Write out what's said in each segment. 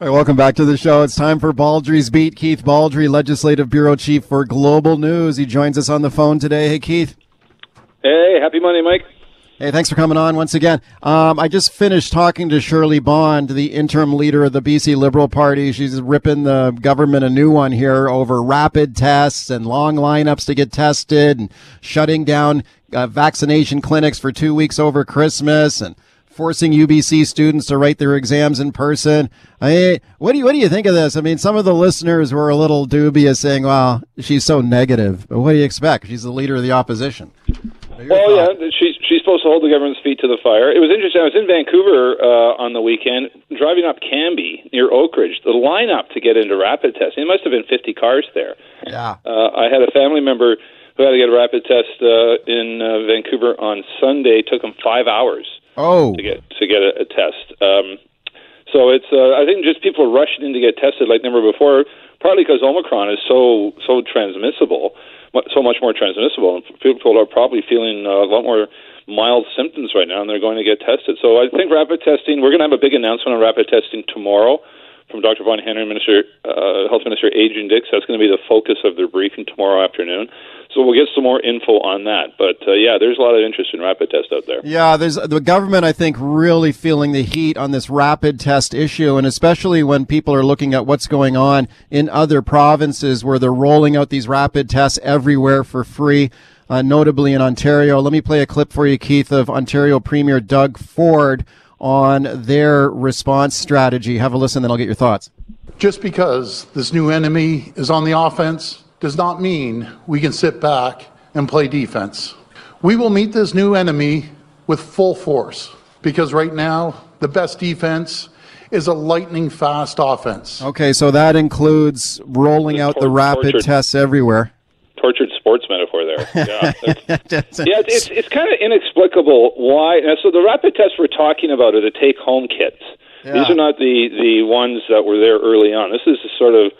All right, welcome back to the show. It's time for Baldrey's Beat. Keith Baldrey, Legislative Bureau Chief for Global News. He joins us on the phone today. Hey, Keith. Hey, happy Monday, Mike. Hey, thanks for coming on once again. Um, I just finished talking to Shirley Bond, the interim leader of the BC Liberal Party. She's ripping the government a new one here over rapid tests and long lineups to get tested and shutting down uh, vaccination clinics for two weeks over Christmas and forcing UBC students to write their exams in person. I mean, what do you what do you think of this? I mean, some of the listeners were a little dubious, saying, "Well, she's so negative." But what do you expect? She's the leader of the opposition. Well, yeah, she's she's supposed to hold the government's feet to the fire. It was interesting. I was in Vancouver uh, on the weekend, driving up Cambie near Oakridge. The lineup to get into rapid testing. It must have been 50 cars there. Yeah. Uh, I had a family member who had to get a rapid test uh, in uh, Vancouver on Sunday. It took him five hours Oh, to get to get a, a test. Um, so it's uh, I think just people rushing in to get tested like never before. Partly because Omicron is so so transmissible, so much more transmissible, and people are probably feeling a lot more mild symptoms right now, and they're going to get tested. So I think rapid testing. We're going to have a big announcement on rapid testing tomorrow from Dr. Bonnie Henry, Minister, uh, Health Minister Adrian Dix. That's going to be the focus of their briefing tomorrow afternoon. So we'll get some more info on that. But uh, yeah, there's a lot of interest in rapid test out there. Yeah, there's the government. I think really feeling the heat on this rapid test issue, and especially when people are looking at what's going on in other provinces where they're rolling out these rapid tests everywhere for free. Uh, notably in Ontario. Let me play a clip for you, Keith, of Ontario Premier Doug Ford on their response strategy. Have a listen, then I'll get your thoughts. Just because this new enemy is on the offense does not mean we can sit back and play defense. We will meet this new enemy with full force because right now, the best defense is a lightning fast offense. Okay, so that includes rolling out the rapid tortured. tests everywhere. Tortured sports metaphor there. Yeah. It's- Yeah, it's it's kind of inexplicable why. And so the rapid tests we're talking about are the take-home kits. These are not the the ones that were there early on. This is sort of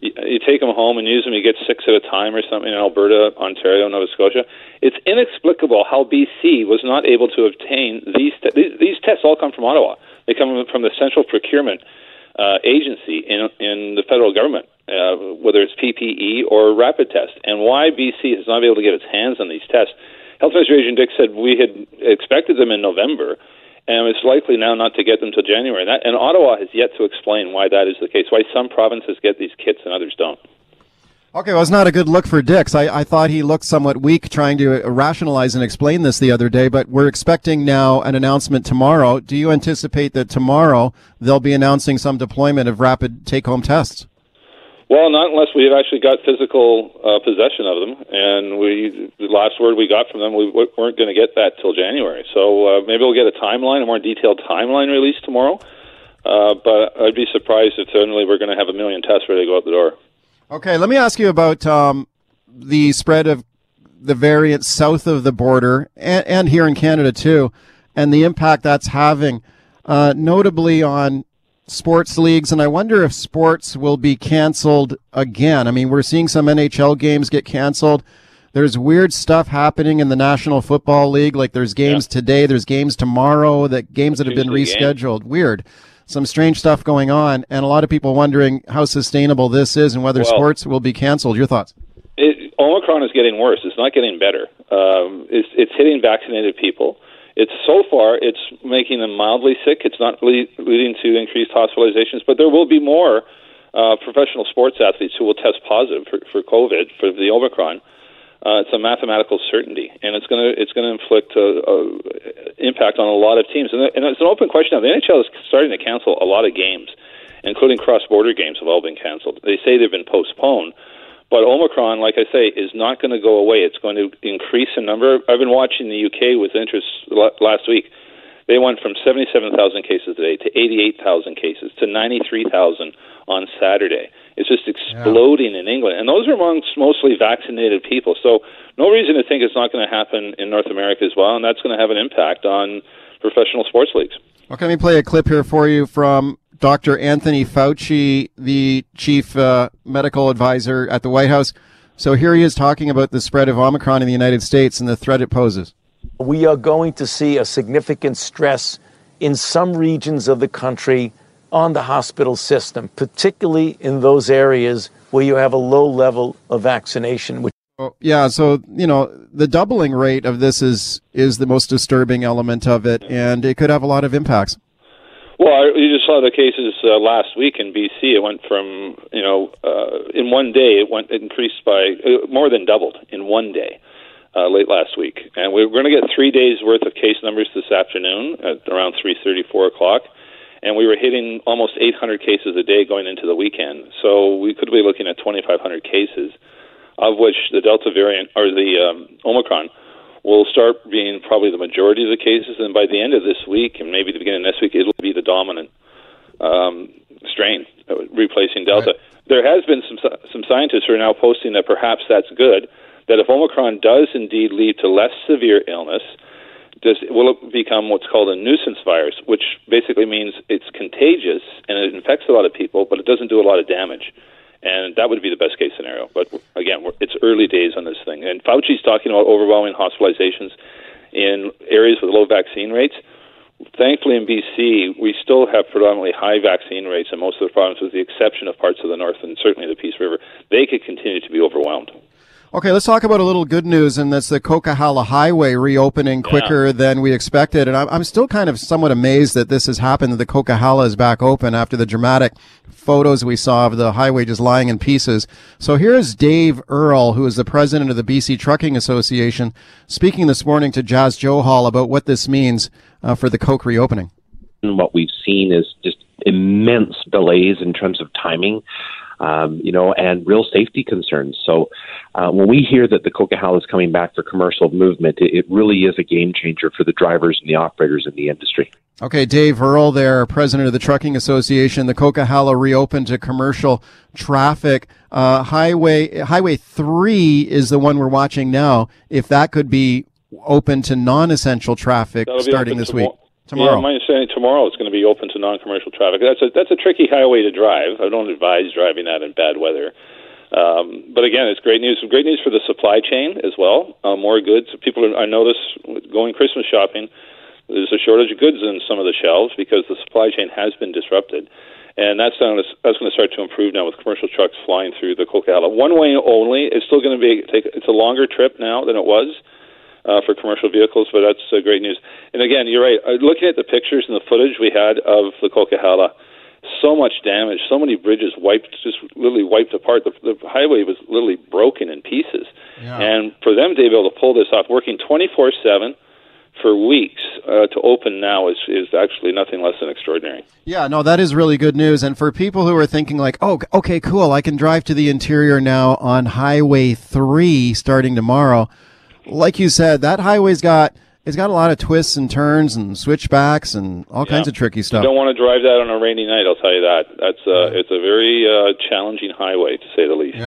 you, you take them home and use them. You get six at a time or something in Alberta, Ontario, Nova Scotia. It's inexplicable how BC was not able to obtain these te- these, these tests. All come from Ottawa. They come from the Central Procurement uh, Agency in in the federal government, uh, whether it's PPE or rapid test. And why BC has not been able to get its hands on these tests? Health Minister Adrian Dix said we had expected them in November, and it's likely now not to get them till January. That, and Ottawa has yet to explain why that is the case. Why some provinces get these kits and others don't. Okay, well, it's not a good look for Dix. I, I thought he looked somewhat weak trying to rationalize and explain this the other day, but we're expecting now an announcement tomorrow. Do you anticipate that tomorrow they'll be announcing some deployment of rapid take home tests? Well, not unless we've actually got physical uh, possession of them, and we the last word we got from them, we weren't going to get that till January. So uh, maybe we'll get a timeline, a more detailed timeline released tomorrow. Uh, but I'd be surprised if suddenly we're going to have a million tests ready to go out the door. Okay, let me ask you about um, the spread of the variant south of the border and, and here in Canada too, and the impact that's having, uh, notably on sports leagues. And I wonder if sports will be canceled again. I mean, we're seeing some NHL games get canceled. There's weird stuff happening in the National Football League. Like there's games today, there's games tomorrow, that games that have been Tuesday game. rescheduled. Weird. Some strange stuff going on, and a lot of people wondering how sustainable this is and whether Well- sports will be canceled. Your thoughts? It, Omicron is getting worse. It's not getting better. Um, it's, it's hitting vaccinated people. It's so far it's making them mildly sick. It's not le- leading to increased hospitalizations, but there will be more uh, professional sports athletes who will test positive for, for COVID for the Omicron. Uh, it's a mathematical certainty, and it's going to it's going to inflict a, a impact on a lot of teams. And, and it's an open question now. The NHL is starting to cancel a lot of games, including cross-border games, have all been canceled. They say they've been postponed, but Omicron, like I say, is not going to go away. It's going to increase in number. I've been watching the UK with interest last week. They went from 77,000 cases a day to 88,000 cases to 93,000 on Saturday. It's just exploding yeah. in England. And those are amongst mostly vaccinated people. So, no reason to think it's not going to happen in North America as well. And that's going to have an impact on professional sports leagues. Okay, let me play a clip here for you from Dr. Anthony Fauci, the chief uh, medical advisor at the White House. So here he is talking about the spread of Omicron in the United States and the threat it poses. We are going to see a significant stress in some regions of the country on the hospital system, particularly in those areas where you have a low level of vaccination. Which yeah, so you know the doubling rate of this is is the most disturbing element of it, and it could have a lot of impacts. Well, you just saw the cases uh, last week in BC. It went from you know uh, in one day it went it increased by uh, more than doubled in one day uh, late last week, and we're going to get three days worth of case numbers this afternoon at around three thirty, four o'clock and we were hitting almost 800 cases a day going into the weekend. So we could be looking at 2,500 cases, of which the Delta variant or the um, Omicron will start being probably the majority of the cases. And by the end of this week, and maybe the beginning of next week, it'll be the dominant um, strain, uh, replacing Delta. Right. There has been some some scientists who are now posting that perhaps that's good. That if Omicron does indeed lead to less severe illness, does will it become what's called a nuisance virus, which basically means it's contagious and it infects a lot of people, but it doesn't do a lot of damage. And that would be the best case scenario. But again, it's early days on this thing. And Fauci's talking about overwhelming hospitalizations in areas with low vaccine rates. Thankfully, in BC, we still have predominantly high vaccine rates in most of the provinces, with the exception of parts of the north and certainly the Peace River. They could continue to be overwhelmed. Okay, let's talk about a little good news, and that's the Coquihalla Highway reopening quicker yeah. than we expected. And I'm, I'm still kind of somewhat amazed that this has happened, that the Coquihalla is back open after the dramatic photos we saw of the highway just lying in pieces. So here's Dave Earle, who is the president of the BC Trucking Association, speaking this morning to Jas Johal about what this means uh, for the Coke reopening. And what we've seen is just immense delays in terms of timing um, you know, and real safety concerns. So uh, when we hear that the Coquihalla is coming back for commercial movement, it, it really is a game changer for the drivers and the operators in the industry. Okay, Dave Earle there, president of the Trucking Association. The Coquihalla reopened to commercial traffic. Uh, highway Highway Three is the one we're watching now. If that could be open to non-essential traffic starting this week. Tomorrow. Yeah, my understanding tomorrow it's going to be open to non-commercial traffic. That's a that's a tricky highway to drive. I don't advise driving that in bad weather. Um, but again, it's great news. Great news for the supply chain as well. Uh, more goods. People, are, I notice going Christmas shopping. There's a shortage of goods in some of the shelves because the supply chain has been disrupted, and that's going to, that's going to start to improve now with commercial trucks flying through the Coquihalla. One way only. It's still going to be take. It's a longer trip now than it was uh, for commercial vehicles, but that's uh, great news. And again, you're right. Uh, looking at the pictures and the footage we had of the Coquihalla, so much damage, so many bridges wiped, just literally wiped apart. The, the highway was literally broken in pieces. Yeah. And for them to be able to pull this off, working 24 7 for weeks uh, to open now is, is actually nothing less than extraordinary. Yeah, no, that is really good news. And for people who are thinking like, oh, okay, cool, I can drive to the interior now on Highway 3 starting tomorrow like you said, that highway's got it's got a lot of twists and turns and switchbacks and all yeah. kinds of tricky stuff. You don't want to drive that on a rainy night. I'll tell you that. That's uh, it's a very uh, challenging highway to say the least.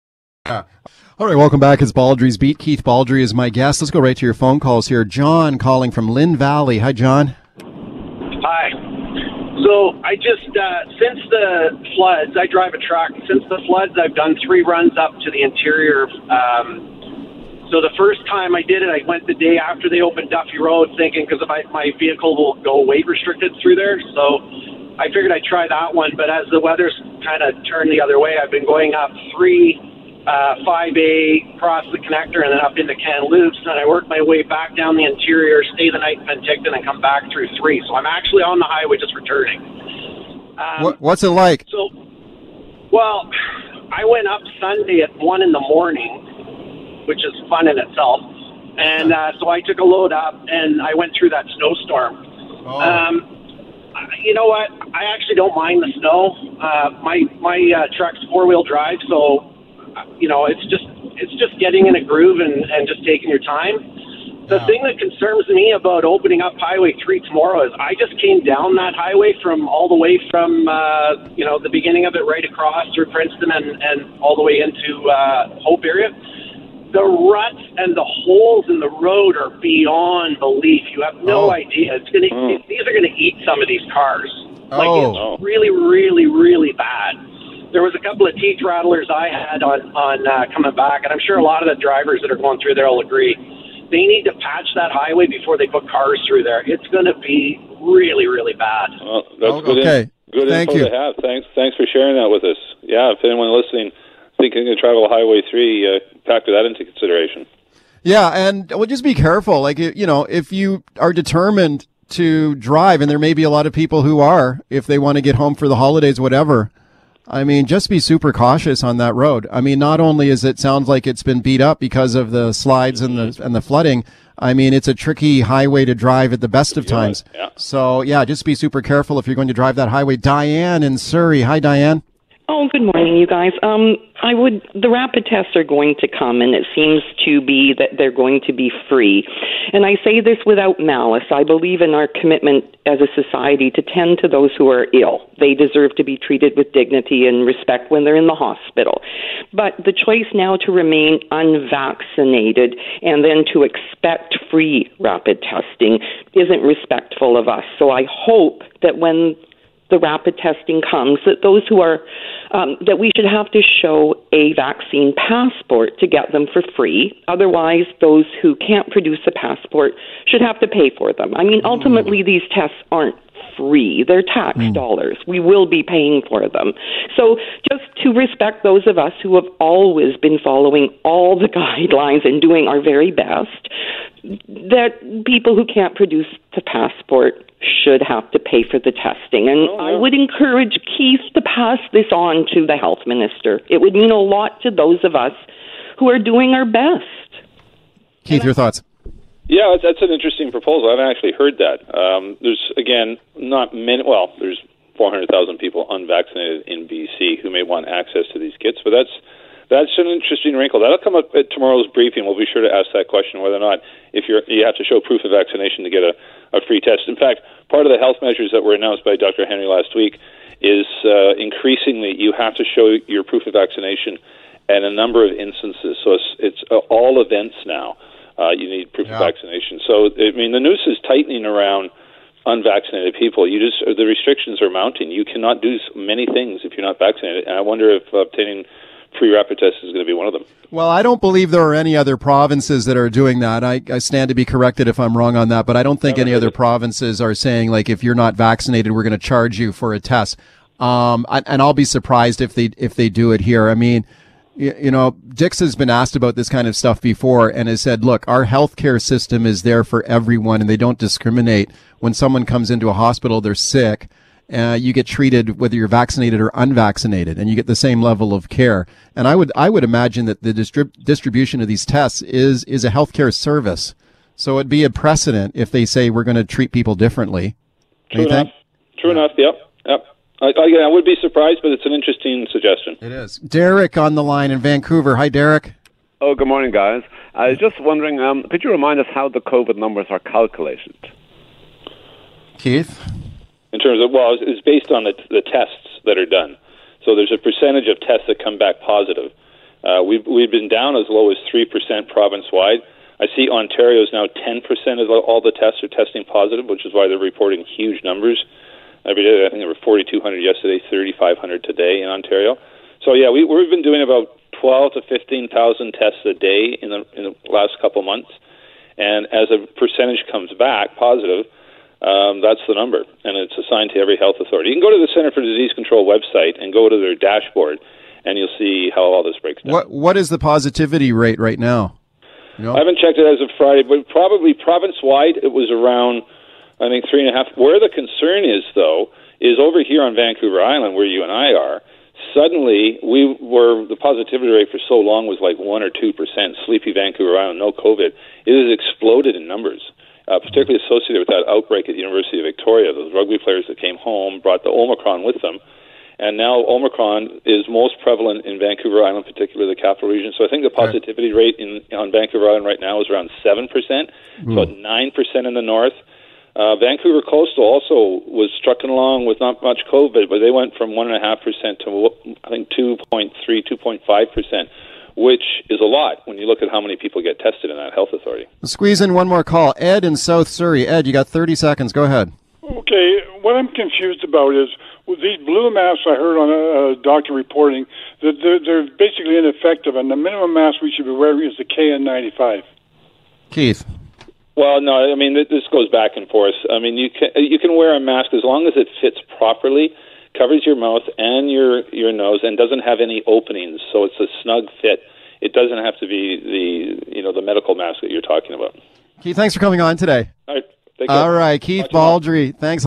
All right, welcome back. It's Baldrey's Beat. Keith Baldrey is my guest. Let's go right to your phone calls here. John calling from Lynn Valley. Hi, John. Hi. So I just uh, since the floods, I drive a truck. Since the floods, I've done three runs up to the interior. Um, so the first time I did it, I went the day after they opened Duffy Road, thinking because my my vehicle will go weight restricted through there. So I figured I'd try that one. But as the weather's kind of turned the other way, I've been going up three uh, 5A, cross the connector, and then up into Kamloops. And I work my way back down the interior, stay the night in Penticton, and come back through three. So I'm actually on the highway just returning. Um, what, what's it like? So, well, I went up Sunday at 1 in the morning, which is fun in itself. And uh, so I took a load up and I went through that snowstorm. Oh. Um, you know what? I actually don't mind the snow. Uh, my my uh, truck's four wheel drive, so you know, it's just it's just getting in a groove and, and just taking your time. The yeah. thing that concerns me about opening up Highway 3 tomorrow is I just came down that highway from all the way from, uh, you know, the beginning of it right across through Princeton and, and all the way into uh, Hope area. The ruts and the holes in the road are beyond belief. You have no oh. idea. It's gonna. Mm. These are gonna eat some of these cars. Like oh. it's really, really, really bad there was a couple of teeth rattlers I had on on uh, coming back, and I'm sure a lot of the drivers that are going through there will agree. They need to patch that highway before they put cars through there. It's going to be really, really bad. Well, that's oh, good okay. In, good Thank info you. to have. Thanks, thanks for sharing that with us. Yeah, if anyone listening thinking to travel Highway Three, uh, factor that into consideration. Yeah, and well, just be careful. Like you know, if you are determined to drive, and there may be a lot of people who are, if they want to get home for the holidays, whatever I mean, just be super cautious on that road. I mean, not only is it sounds like it's been beat up because of the slides and the and the flooding. I mean, it's a tricky highway to drive at the best of times. Yeah. So yeah, just be super careful if you're going to drive that highway. Diane in Surrey. Hi, Diane. Oh, good morning, you guys. Um, I would. The rapid tests are going to come, and it seems to be that they're going to be free. And I say this without malice. I believe in our commitment as a society to tend to those who are ill. They deserve to be treated with dignity and respect when they're in the hospital. But the choice now to remain unvaccinated and then to expect free rapid testing isn't respectful of us. So I hope that when the rapid testing comes that those who are um, that we should have to show a vaccine passport to get them for free. Otherwise, those who can't produce a passport should have to pay for them. I mean, ultimately, these tests aren't free. They're tax mm. dollars. We will be paying for them. So just to respect those of us who have always been following all the guidelines and doing our very best, that people who can't produce the passport should have to pay for the testing. And oh, yeah. I would encourage Keith to pass this on to the health minister. It would mean a lot to those of us who are doing our best. Keith, your thoughts? Yeah, that's an interesting proposal. I haven't actually heard that. Um, there's again not many. Well, there's 400,000 people unvaccinated in BC who may want access to these kits, but that's that's an interesting wrinkle. That'll come up at tomorrow's briefing. We'll be sure to ask that question whether or not if you're you have to show proof of vaccination to get a, a free test. In fact, part of the health measures that were announced by Dr. Henry last week is uh, increasingly you have to show your proof of vaccination and a number of instances. So it's, it's uh, all events now. Uh, you need proof yeah. of vaccination. So I mean, the noose is tightening around unvaccinated people. You just the restrictions are mounting. You cannot do many things if you're not vaccinated. And I wonder if obtaining free rapid test is going to be one of them. Well, I don't believe there are any other provinces that are doing that. I, I stand to be corrected if I'm wrong on that, but I don't think any other provinces are saying like if you're not vaccinated, we're going to charge you for a test. Um, and I'll be surprised if they if they do it here. I mean, you, you know, Dix has been asked about this kind of stuff before and has said, look, our healthcare system is there for everyone, and they don't discriminate. When someone comes into a hospital, they're sick uh, you get treated whether you're vaccinated or unvaccinated, and you get the same level of care. And I would I would imagine that the distrib- distribution of these tests is is a healthcare service. So it'd be a precedent if they say we're going to treat people differently. True enough. True enough. Yep. Yep. I, I, I would be surprised, but it's an interesting suggestion. It is. Derek on the line in Vancouver. Hi, Derek. Oh, good morning, guys. I was just wondering, um, could you remind us how the COVID numbers are calculated? Keith? In terms of well, it's based on the, the tests that are done. So there's a percentage of tests that come back positive. Uh, we've we've been down as low as three percent province wide. I see Ontario is now ten percent of all the tests are testing positive, which is why they're reporting huge numbers. every day. I think there were 4,200 yesterday, 3,500 today in Ontario. So yeah, we, we've been doing about 12 to 15,000 tests a day in the in the last couple months, and as a percentage comes back positive, um, that's the number, and it's assigned to every health authority. You can go to the Center for Disease Control website and go to their dashboard, and you'll see how all this breaks down. What What is the positivity rate right now? You know? I haven't checked it as of Friday, but probably province wide it was around, I think three and a half. Where the concern is, though, is over here on Vancouver Island, where you and I are. Suddenly, we were the positivity rate for so long was like one or two percent. Sleepy Vancouver Island, no COVID. It has exploded in numbers, uh, particularly associated with that outbreak at the University of Victoria. Those rugby players that came home brought the Omicron with them. And now Omicron is most prevalent in Vancouver Island, particularly the capital region. So I think the positivity rate in, on Vancouver Island right now is around 7%, mm. about 9% in the north. Uh, Vancouver Coastal also was trucking along with not much COVID, but they went from 1.5% to, I think, 2.3, 2.5% which is a lot when you look at how many people get tested in that health authority. Squeeze in one more call. Ed in South Surrey. Ed, you got 30 seconds. Go ahead. Okay, what I'm confused about is with these blue masks I heard on a, a doctor reporting that they're, they're basically ineffective, and the minimum mask we should be wearing is the KN95. Keith. Well, no, I mean this goes back and forth. I mean you can you can wear a mask as long as it fits properly, covers your mouth and your your nose, and doesn't have any openings, so it's a snug fit. It doesn't have to be the you know the medical mask that you're talking about. Keith, thanks for coming on today. All right. All right, Keith. Baldrey. Thanks.